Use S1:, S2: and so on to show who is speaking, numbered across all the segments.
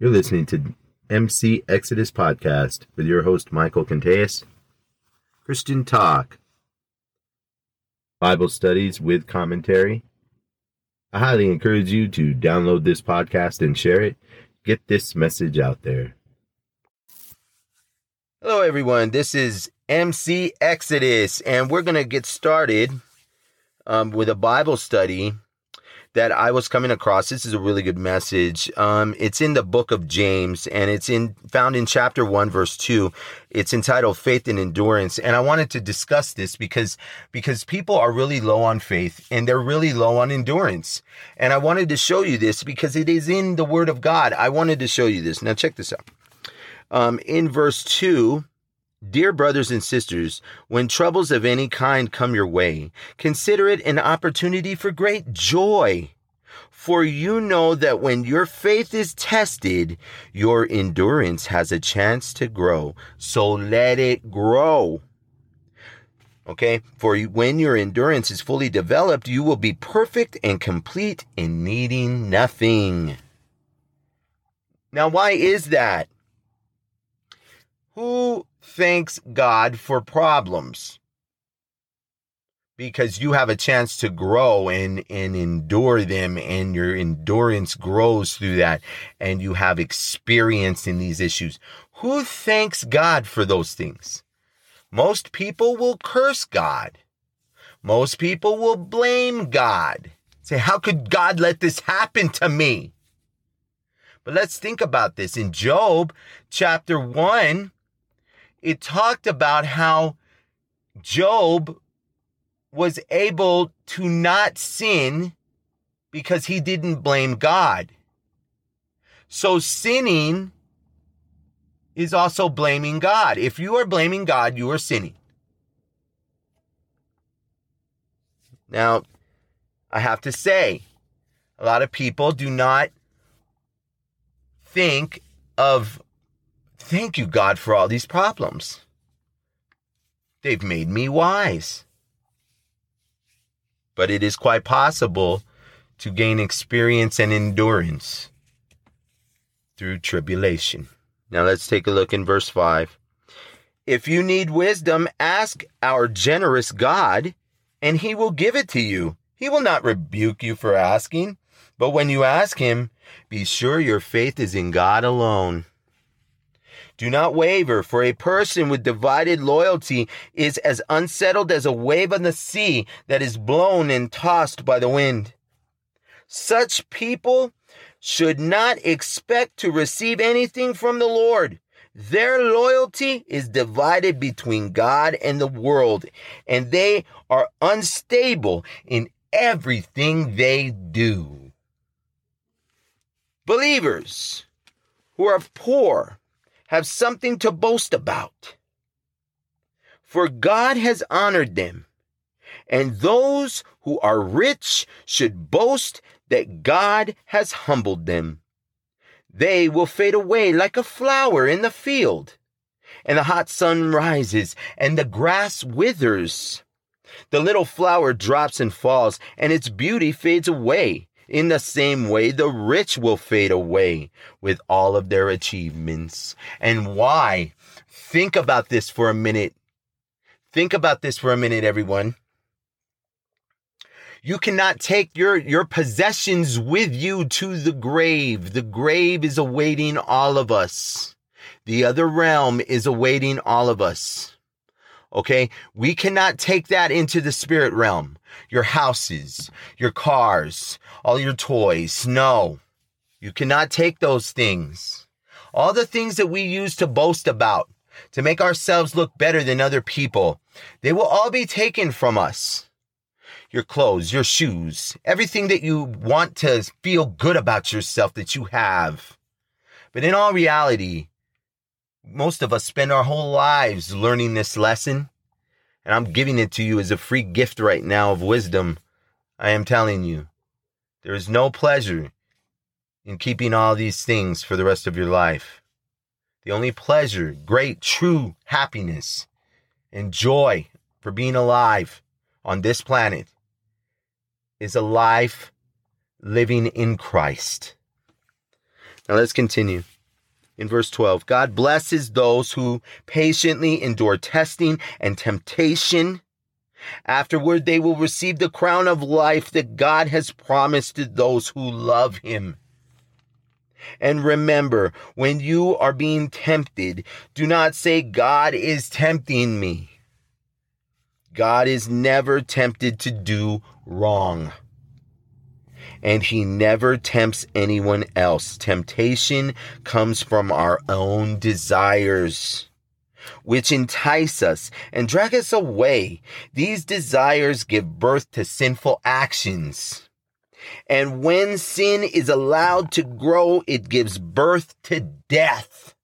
S1: You're listening to MC Exodus Podcast with your host, Michael Conteas. Christian Talk, Bible studies with commentary. I highly encourage you to download this podcast and share it. Get this message out there. Hello, everyone. This is MC Exodus, and we're going to get started um, with a Bible study that I was coming across. This is a really good message. Um, it's in the book of James and it's in found in chapter one, verse two. It's entitled Faith and Endurance. And I wanted to discuss this because, because people are really low on faith and they're really low on endurance. And I wanted to show you this because it is in the word of God. I wanted to show you this. Now check this out. Um, in verse two, Dear brothers and sisters, when troubles of any kind come your way, consider it an opportunity for great joy. For you know that when your faith is tested, your endurance has a chance to grow. So let it grow. Okay, for when your endurance is fully developed, you will be perfect and complete in needing nothing. Now, why is that? Who thanks God for problems because you have a chance to grow and, and endure them and your endurance grows through that and you have experience in these issues. Who thanks God for those things? Most people will curse God. Most people will blame God. Say, how could God let this happen to me? But let's think about this. In Job chapter 1, it talked about how Job was able to not sin because he didn't blame God. So sinning is also blaming God. If you are blaming God, you are sinning. Now, I have to say, a lot of people do not think of Thank you, God, for all these problems. They've made me wise. But it is quite possible to gain experience and endurance through tribulation. Now let's take a look in verse 5. If you need wisdom, ask our generous God, and he will give it to you. He will not rebuke you for asking, but when you ask him, be sure your faith is in God alone. Do not waver, for a person with divided loyalty is as unsettled as a wave on the sea that is blown and tossed by the wind. Such people should not expect to receive anything from the Lord. Their loyalty is divided between God and the world, and they are unstable in everything they do. Believers who are poor have something to boast about. For God has honored them, and those who are rich should boast that God has humbled them. They will fade away like a flower in the field, and the hot sun rises, and the grass withers. The little flower drops and falls, and its beauty fades away. In the same way, the rich will fade away with all of their achievements. And why? Think about this for a minute. Think about this for a minute, everyone. You cannot take your, your possessions with you to the grave. The grave is awaiting all of us. The other realm is awaiting all of us. Okay. We cannot take that into the spirit realm. Your houses, your cars, all your toys. No, you cannot take those things. All the things that we use to boast about, to make ourselves look better than other people, they will all be taken from us. Your clothes, your shoes, everything that you want to feel good about yourself that you have. But in all reality, most of us spend our whole lives learning this lesson. And I'm giving it to you as a free gift right now of wisdom. I am telling you, there is no pleasure in keeping all these things for the rest of your life. The only pleasure, great, true happiness, and joy for being alive on this planet is a life living in Christ. Now let's continue. In verse 12, God blesses those who patiently endure testing and temptation. Afterward, they will receive the crown of life that God has promised to those who love Him. And remember, when you are being tempted, do not say, God is tempting me. God is never tempted to do wrong. And he never tempts anyone else. Temptation comes from our own desires, which entice us and drag us away. These desires give birth to sinful actions. And when sin is allowed to grow, it gives birth to death.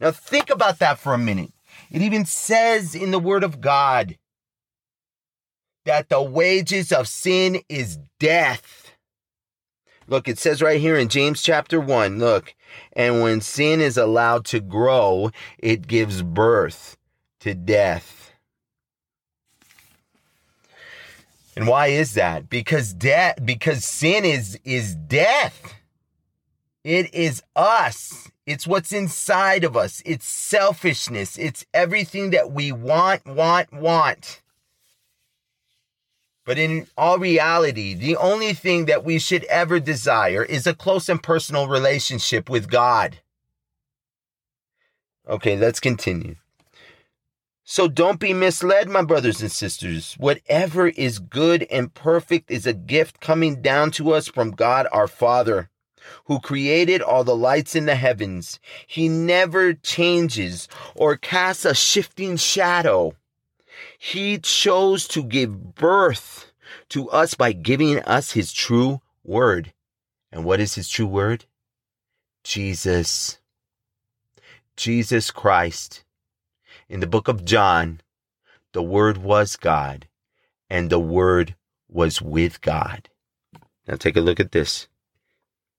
S1: Now think about that for a minute. It even says in the word of God that the wages of sin is death. Look, it says right here in James chapter 1, look, and when sin is allowed to grow, it gives birth to death. And why is that? Because death because sin is is death. It is us. It's what's inside of us. It's selfishness. It's everything that we want, want, want. But in all reality, the only thing that we should ever desire is a close and personal relationship with God. Okay, let's continue. So don't be misled, my brothers and sisters. Whatever is good and perfect is a gift coming down to us from God our Father, who created all the lights in the heavens. He never changes or casts a shifting shadow. He chose to give birth to us by giving us his true word. And what is his true word? Jesus. Jesus Christ in the book of John, the Word was God, and the Word was with God. Now take a look at this.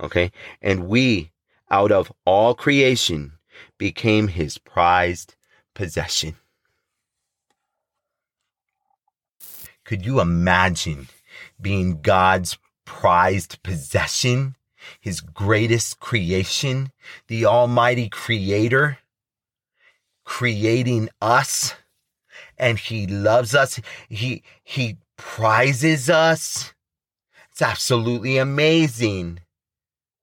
S1: Okay? And we, out of all creation, became his prized possession. Could you imagine being God's prized possession, his greatest creation, the Almighty Creator? creating us and he loves us. He, he prizes us. It's absolutely amazing.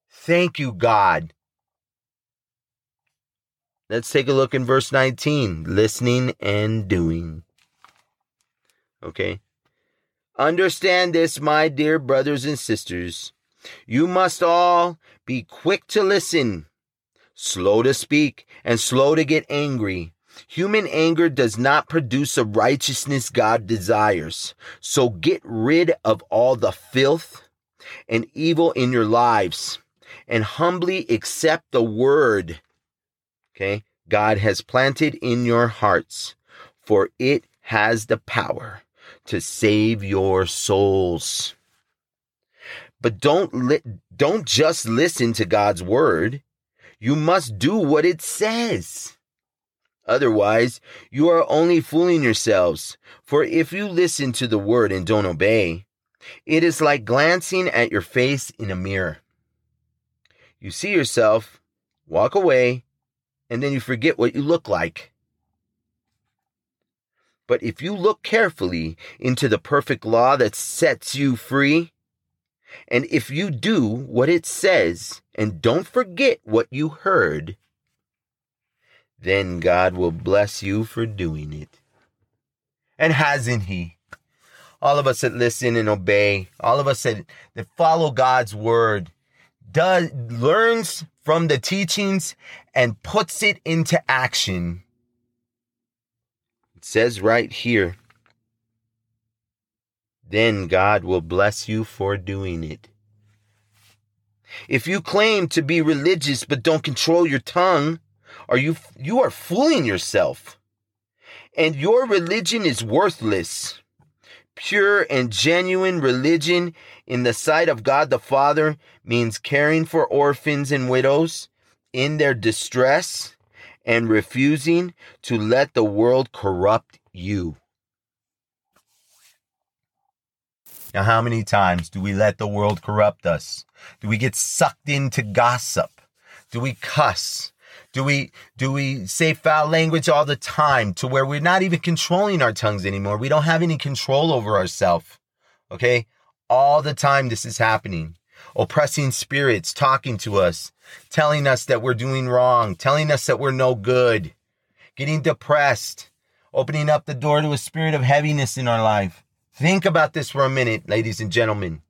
S1: Thank you, God. Let's take a look in verse 19 listening and doing. Okay. Understand this, my dear brothers and sisters. You must all be quick to listen slow to speak, and slow to get angry. Human anger does not produce a righteousness God desires. So get rid of all the filth and evil in your lives and humbly accept the word. Okay. God has planted in your hearts, for it has the power to save your souls. But don't li- don't just listen to God's word. You must do what it says. Otherwise, you are only fooling yourselves. For if you listen to the word and don't obey, it is like glancing at your face in a mirror. You see yourself, walk away, and then you forget what you look like. But if you look carefully into the perfect law that sets you free, and if you do what it says and don't forget what you heard, then God will bless you for doing it. And hasn't He? All of us that listen and obey, all of us that, that follow God's word, does learns from the teachings and puts it into action. It says right here then God will bless you for doing it. If you claim to be religious but don't control your tongue, are you you are fooling yourself. And your religion is worthless. Pure and genuine religion in the sight of God the Father means caring for orphans and widows in their distress and refusing to let the world corrupt you. Now, how many times do we let the world corrupt us? Do we get sucked into gossip? Do we cuss? Do we do we say foul language all the time to where we're not even controlling our tongues anymore? We don't have any control over ourselves. Okay? All the time this is happening. Oppressing spirits talking to us, telling us that we're doing wrong, telling us that we're no good, getting depressed, opening up the door to a spirit of heaviness in our life. Think about this for a minute, ladies and gentlemen,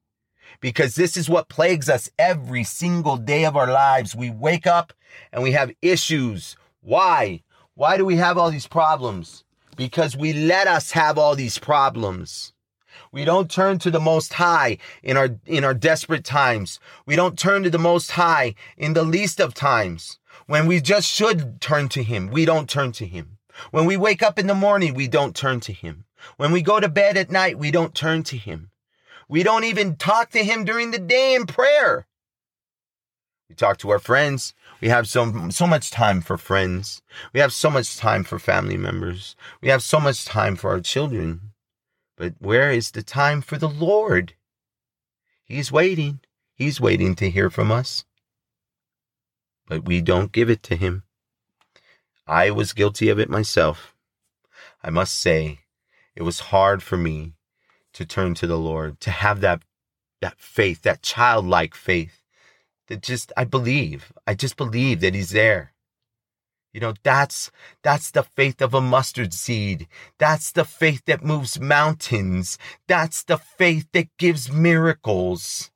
S1: because this is what plagues us every single day of our lives. We wake up and we have issues. Why? Why do we have all these problems? Because we let us have all these problems. We don't turn to the most high in our in our desperate times. We don't turn to the most high in the least of times. When we just should turn to him, we don't turn to him. When we wake up in the morning, we don't turn to him. When we go to bed at night, we don't turn to him. We don't even talk to him during the day in prayer. We talk to our friends. We have so, so much time for friends. We have so much time for family members. We have so much time for our children. But where is the time for the Lord? He's waiting. He's waiting to hear from us. But we don't give it to him. I was guilty of it myself. I must say, it was hard for me to turn to the Lord, to have that that faith, that childlike faith that just I believe. I just believe that he's there. You know, that's that's the faith of a mustard seed. That's the faith that moves mountains. That's the faith that gives miracles.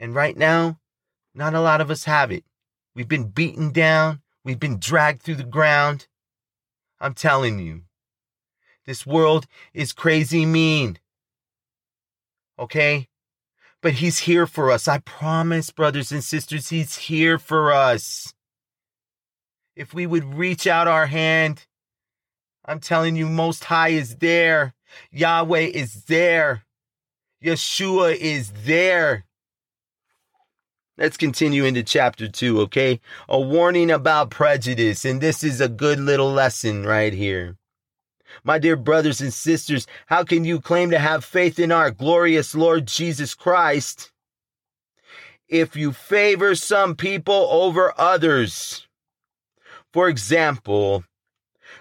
S1: And right now, not a lot of us have it. We've been beaten down. We've been dragged through the ground. I'm telling you, this world is crazy mean. Okay? But he's here for us. I promise, brothers and sisters, he's here for us. If we would reach out our hand, I'm telling you, Most High is there. Yahweh is there. Yeshua is there. Let's continue into chapter two, okay? A warning about prejudice. And this is a good little lesson right here. My dear brothers and sisters, how can you claim to have faith in our glorious Lord Jesus Christ if you favor some people over others? For example,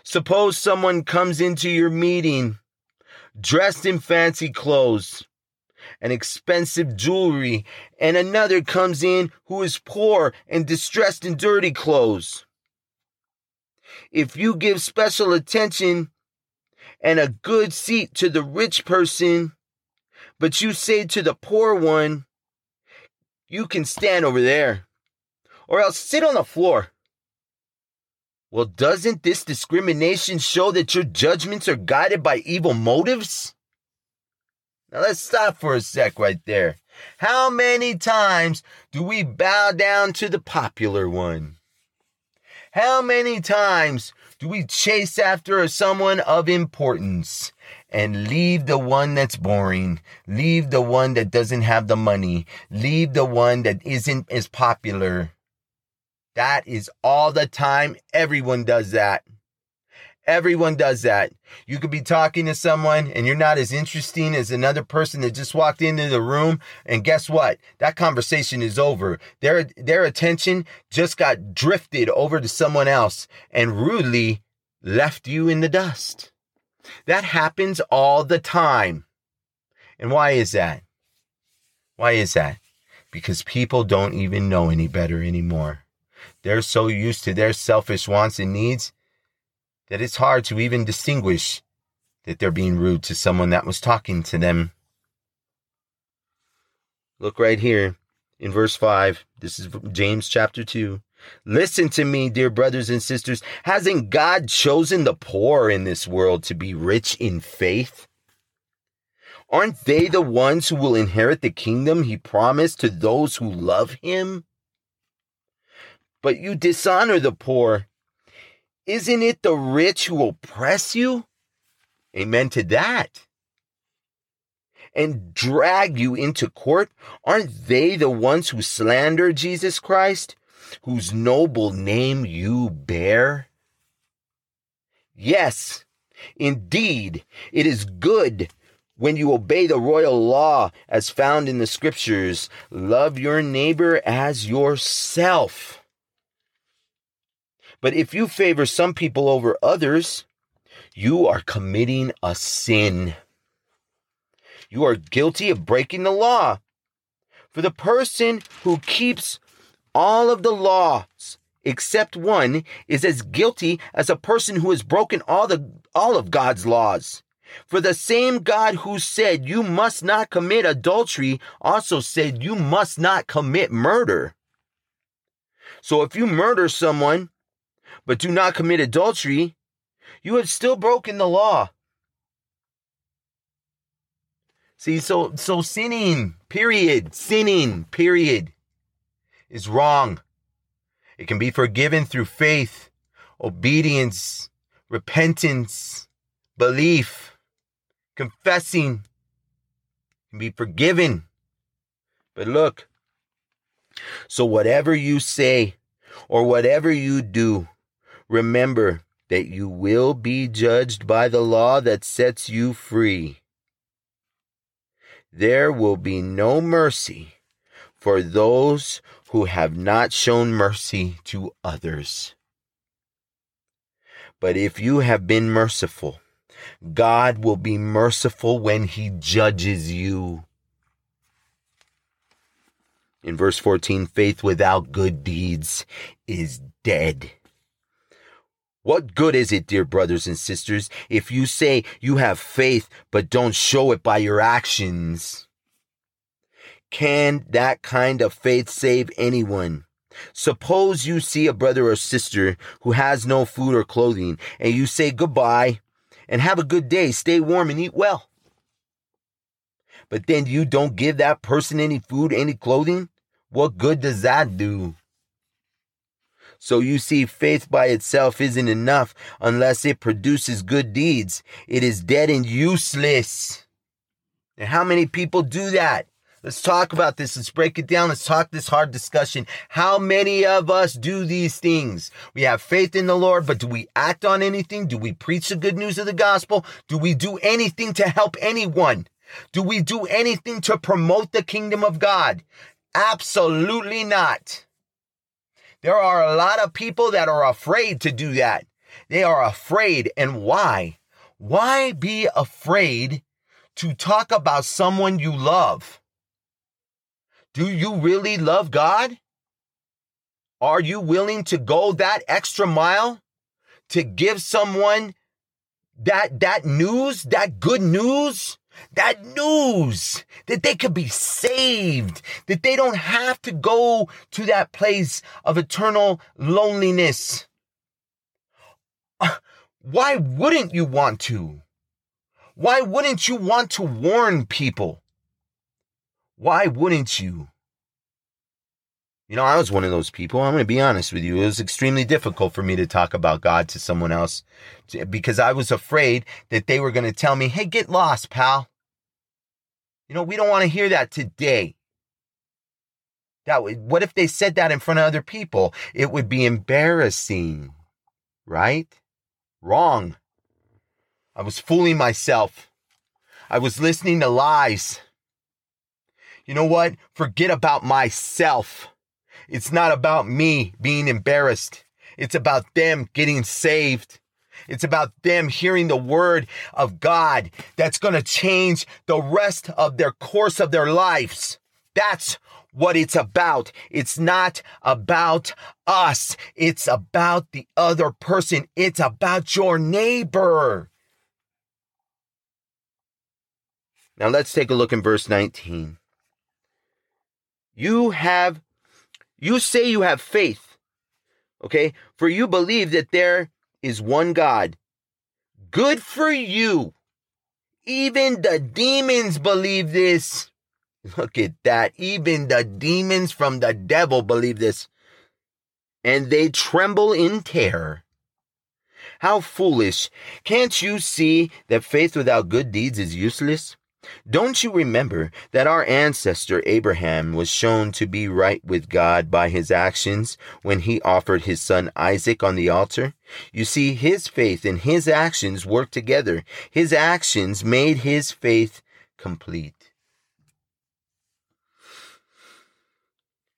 S1: suppose someone comes into your meeting dressed in fancy clothes and expensive jewelry, and another comes in who is poor and distressed in dirty clothes. If you give special attention and a good seat to the rich person, but you say to the poor one, you can stand over there, or else sit on the floor. Well, doesn't this discrimination show that your judgments are guided by evil motives? Now let's stop for a sec right there. How many times do we bow down to the popular one? How many times do we chase after someone of importance and leave the one that's boring, leave the one that doesn't have the money, leave the one that isn't as popular? That is all the time. Everyone does that. Everyone does that. You could be talking to someone and you're not as interesting as another person that just walked into the room. And guess what? That conversation is over. Their, their attention just got drifted over to someone else and rudely left you in the dust. That happens all the time. And why is that? Why is that? Because people don't even know any better anymore. They're so used to their selfish wants and needs that it's hard to even distinguish that they're being rude to someone that was talking to them. Look right here in verse 5. This is James chapter 2. Listen to me, dear brothers and sisters. Hasn't God chosen the poor in this world to be rich in faith? Aren't they the ones who will inherit the kingdom he promised to those who love him? But you dishonor the poor. Isn't it the rich who oppress you? Amen to that. And drag you into court? Aren't they the ones who slander Jesus Christ, whose noble name you bear? Yes, indeed, it is good when you obey the royal law as found in the scriptures, love your neighbor as yourself. But if you favor some people over others, you are committing a sin. You are guilty of breaking the law. For the person who keeps all of the laws except one is as guilty as a person who has broken all the all of God's laws. For the same God who said you must not commit adultery also said you must not commit murder. So if you murder someone but do not commit adultery, you have still broken the law. See, so so sinning, period, sinning, period, is wrong. It can be forgiven through faith, obedience, repentance, belief, confessing, can be forgiven. But look, so whatever you say or whatever you do, remember that you will be judged by the law that sets you free. There will be no mercy for those who have not shown mercy to others. But if you have been merciful, God will be merciful when he judges you. In verse 14, faith without good deeds is dead. What good is it, dear brothers and sisters, if you say you have faith but don't show it by your actions? Can that kind of faith save anyone? Suppose you see a brother or sister who has no food or clothing and you say goodbye and have a good day, stay warm and eat well. But then you don't give that person any food, any clothing? What good does that do? So you see, faith by itself isn't enough unless it produces good deeds. It is dead and useless. And how many people do that? Let's talk about this. Let's break it down. Let's talk this hard discussion. How many of us do these things? We have faith in the Lord, but do we act on anything? Do we preach the good news of the gospel? Do we do anything to help anyone? Do we do anything to promote the kingdom of God? Absolutely not. There are a lot of people that are afraid to do that. They are afraid. And why? Why be afraid to talk about someone you love? Do you really love God? Are you willing to go that extra mile to give someone that, that news, that good news? That news that they could be saved, that they don't have to go to that place of eternal loneliness. Uh, why wouldn't you want to? Why wouldn't you want to warn people? Why wouldn't you? You know, I was one of those people. I'm going to be honest with you. It was extremely difficult for me to talk about God to someone else because I was afraid that they were going to tell me, hey, get lost, pal. You know, we don't want to hear that today. That would what if they said that in front of other people? It would be embarrassing, right? Wrong. I was fooling myself. I was listening to lies. You know what? Forget about myself. It's not about me being embarrassed. It's about them getting saved. It's about them hearing the word of God that's going to change the rest of their course of their lives. That's what it's about. It's not about us. It's about the other person. It's about your neighbor. Now let's take a look in verse 19. You have you say you have faith, okay? For you believe that there is one God. Good for you. Even the demons believe this. Look at that. Even the demons from the devil believe this. And they tremble in terror. How foolish. Can't you see that faith without good deeds is useless? Don't you remember that our ancestor Abraham was shown to be right with God by his actions when he offered his son Isaac on the altar? You see, his faith and his actions worked together. His actions made his faith complete.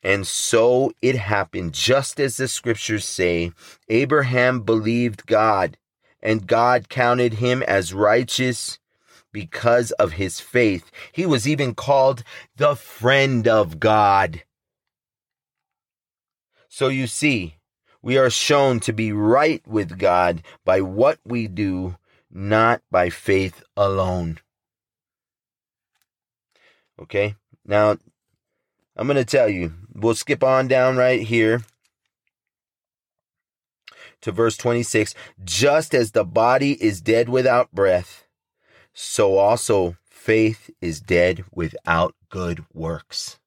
S1: And so it happened, just as the scriptures say Abraham believed God, and God counted him as righteous because of his faith. He was even called the friend of God. So you see, we are shown to be right with God by what we do, not by faith alone. Okay, now I'm going to tell you, we'll skip on down right here to verse 26. Just as the body is dead without breath, so also faith is dead without good works.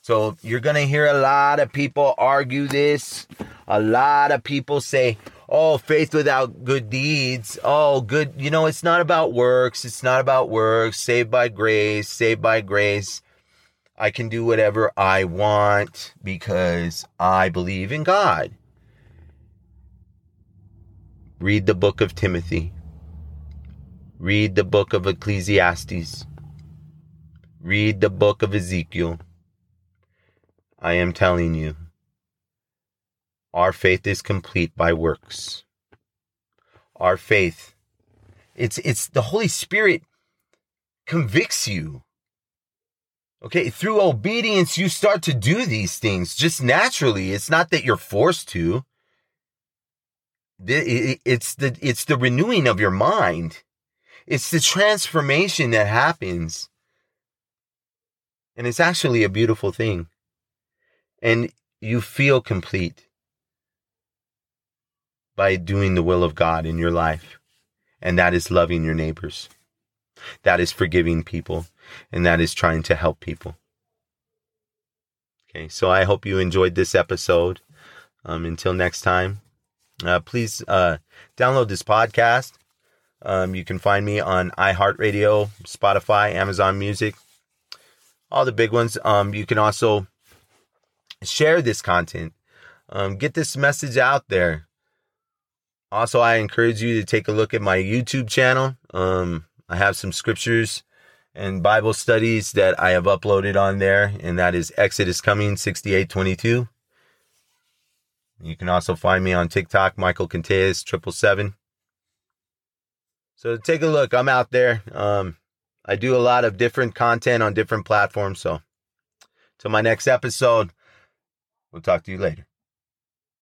S1: So you're going to hear a lot of people argue this. A lot of people say, oh, faith without good deeds. Oh, good. You know, it's not about works. It's not about works. Saved by grace, saved by grace. I can do whatever I want because I believe in God. Read the book of Timothy. Read the book of Ecclesiastes. Read the book of Ezekiel. I am telling you, our faith is complete by works. Our faith, it's it's the Holy Spirit convicts you Okay, through obedience, you start to do these things just naturally. It's not that you're forced to. It's the it's the renewing of your mind. It's the transformation that happens. And it's actually a beautiful thing. And you feel complete by doing the will of God in your life. And that is loving your neighbors. That is forgiving people and that is trying to help people. Okay, so I hope you enjoyed this episode. Um, until next time, uh, please uh, download this podcast. Um, you can find me on iHeartRadio, Spotify, Amazon Music, all the big ones. Um, you can also share this content, um, get this message out there. Also, I encourage you to take a look at my YouTube channel. Um, I have some scriptures and Bible studies that I have uploaded on there, and that is Exodus Coming 6822. You can also find me on TikTok, Michael Conteas, triple seven. So take a look. I'm out there. Um, I do a lot of different content on different platforms. So till my next episode, we'll talk to you later.